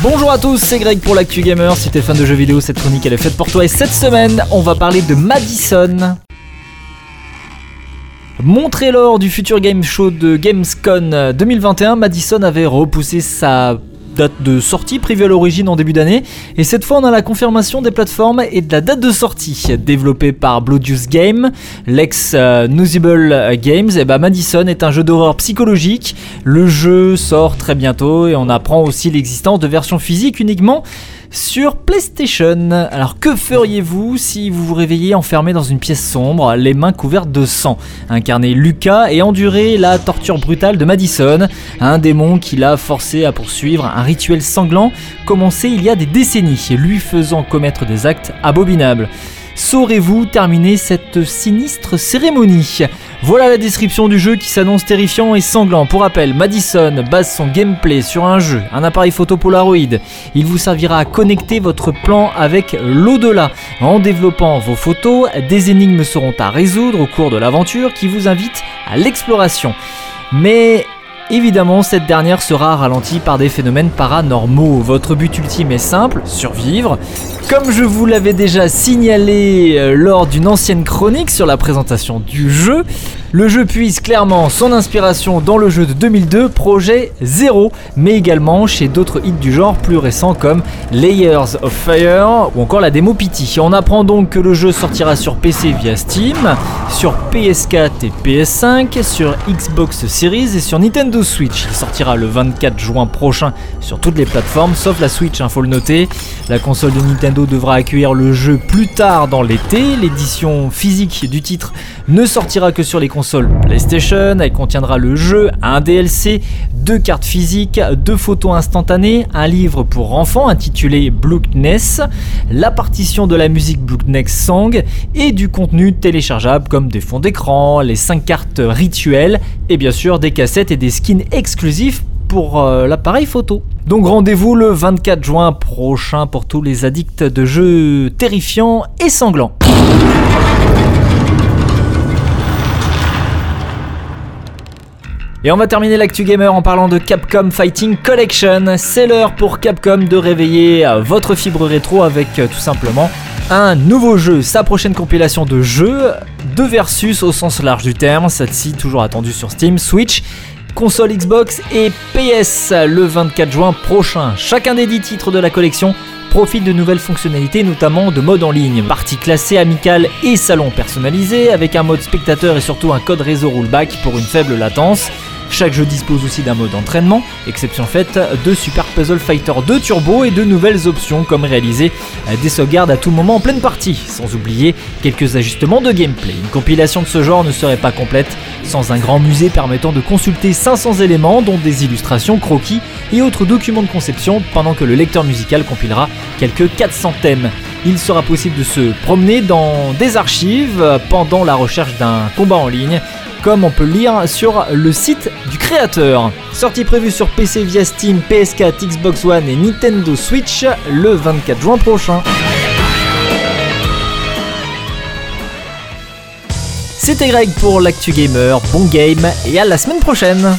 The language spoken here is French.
Bonjour à tous, c'est Greg pour l'actu gamer. Si t'es fan de jeux vidéo, cette chronique elle est faite pour toi. Et cette semaine, on va parler de Madison. Montré lors du futur game show de Gamescon 2021, Madison avait repoussé sa date de sortie prévue à l'origine en début d'année. Et cette fois, on a la confirmation des plateformes et de la date de sortie. Développé par Bloodius Game, l'ex euh, Games, et bah Madison est un jeu d'horreur psychologique. Le jeu sort très bientôt et on apprend aussi l'existence de versions physiques uniquement sur PlayStation. Alors que feriez-vous si vous vous réveillez enfermé dans une pièce sombre, les mains couvertes de sang? Incarner Lucas et endurer la torture brutale de Madison, un démon qui l'a forcé à poursuivre un rituel sanglant commencé il y a des décennies, lui faisant commettre des actes abominables. Saurez-vous terminer cette sinistre cérémonie? Voilà la description du jeu qui s'annonce terrifiant et sanglant. Pour rappel, Madison base son gameplay sur un jeu, un appareil photo Polaroid. Il vous servira à connecter votre plan avec l'au-delà. En développant vos photos, des énigmes seront à résoudre au cours de l'aventure qui vous invite à l'exploration. Mais Évidemment, cette dernière sera ralentie par des phénomènes paranormaux. Votre but ultime est simple, survivre. Comme je vous l'avais déjà signalé euh, lors d'une ancienne chronique sur la présentation du jeu, le jeu puise clairement son inspiration dans le jeu de 2002, Projet Zero, mais également chez d'autres hits du genre plus récents comme Layers of Fire ou encore la démo Pity. On apprend donc que le jeu sortira sur PC via Steam, sur PS4 et PS5, sur Xbox Series et sur Nintendo Switch. Il sortira le 24 juin prochain sur toutes les plateformes, sauf la Switch, il hein, faut le noter. La console de Nintendo devra accueillir le jeu plus tard dans l'été. L'édition physique du titre ne sortira que sur les console PlayStation, elle contiendra le jeu, un DLC, deux cartes physiques, deux photos instantanées, un livre pour enfants intitulé Blookness, la partition de la musique Blookness Song et du contenu téléchargeable comme des fonds d'écran, les 5 cartes rituelles et bien sûr des cassettes et des skins exclusifs pour euh, l'appareil photo. Donc rendez-vous le 24 juin prochain pour tous les addicts de jeux terrifiants et sanglants. Et on va terminer l'actu gamer en parlant de Capcom Fighting Collection. C'est l'heure pour Capcom de réveiller euh, votre fibre rétro avec euh, tout simplement un nouveau jeu, sa prochaine compilation de jeux, de versus au sens large du terme, celle-ci toujours attendue sur Steam, Switch, console Xbox et PS le 24 juin prochain. Chacun des 10 titres de la collection profite de nouvelles fonctionnalités, notamment de mode en ligne, partie classée amicale et salon personnalisé, avec un mode spectateur et surtout un code réseau rollback pour une faible latence. Chaque jeu dispose aussi d'un mode entraînement, exception faite de Super Puzzle Fighter 2 Turbo et de nouvelles options comme réaliser des sauvegardes à tout moment en pleine partie, sans oublier quelques ajustements de gameplay. Une compilation de ce genre ne serait pas complète sans un grand musée permettant de consulter 500 éléments dont des illustrations, croquis et autres documents de conception pendant que le lecteur musical compilera quelques 400 thèmes. Il sera possible de se promener dans des archives pendant la recherche d'un combat en ligne comme on peut lire sur le site du créateur. Sortie prévue sur PC via Steam, PS4, Xbox One et Nintendo Switch le 24 juin prochain. C'était Greg pour l'actu gamer, bon game et à la semaine prochaine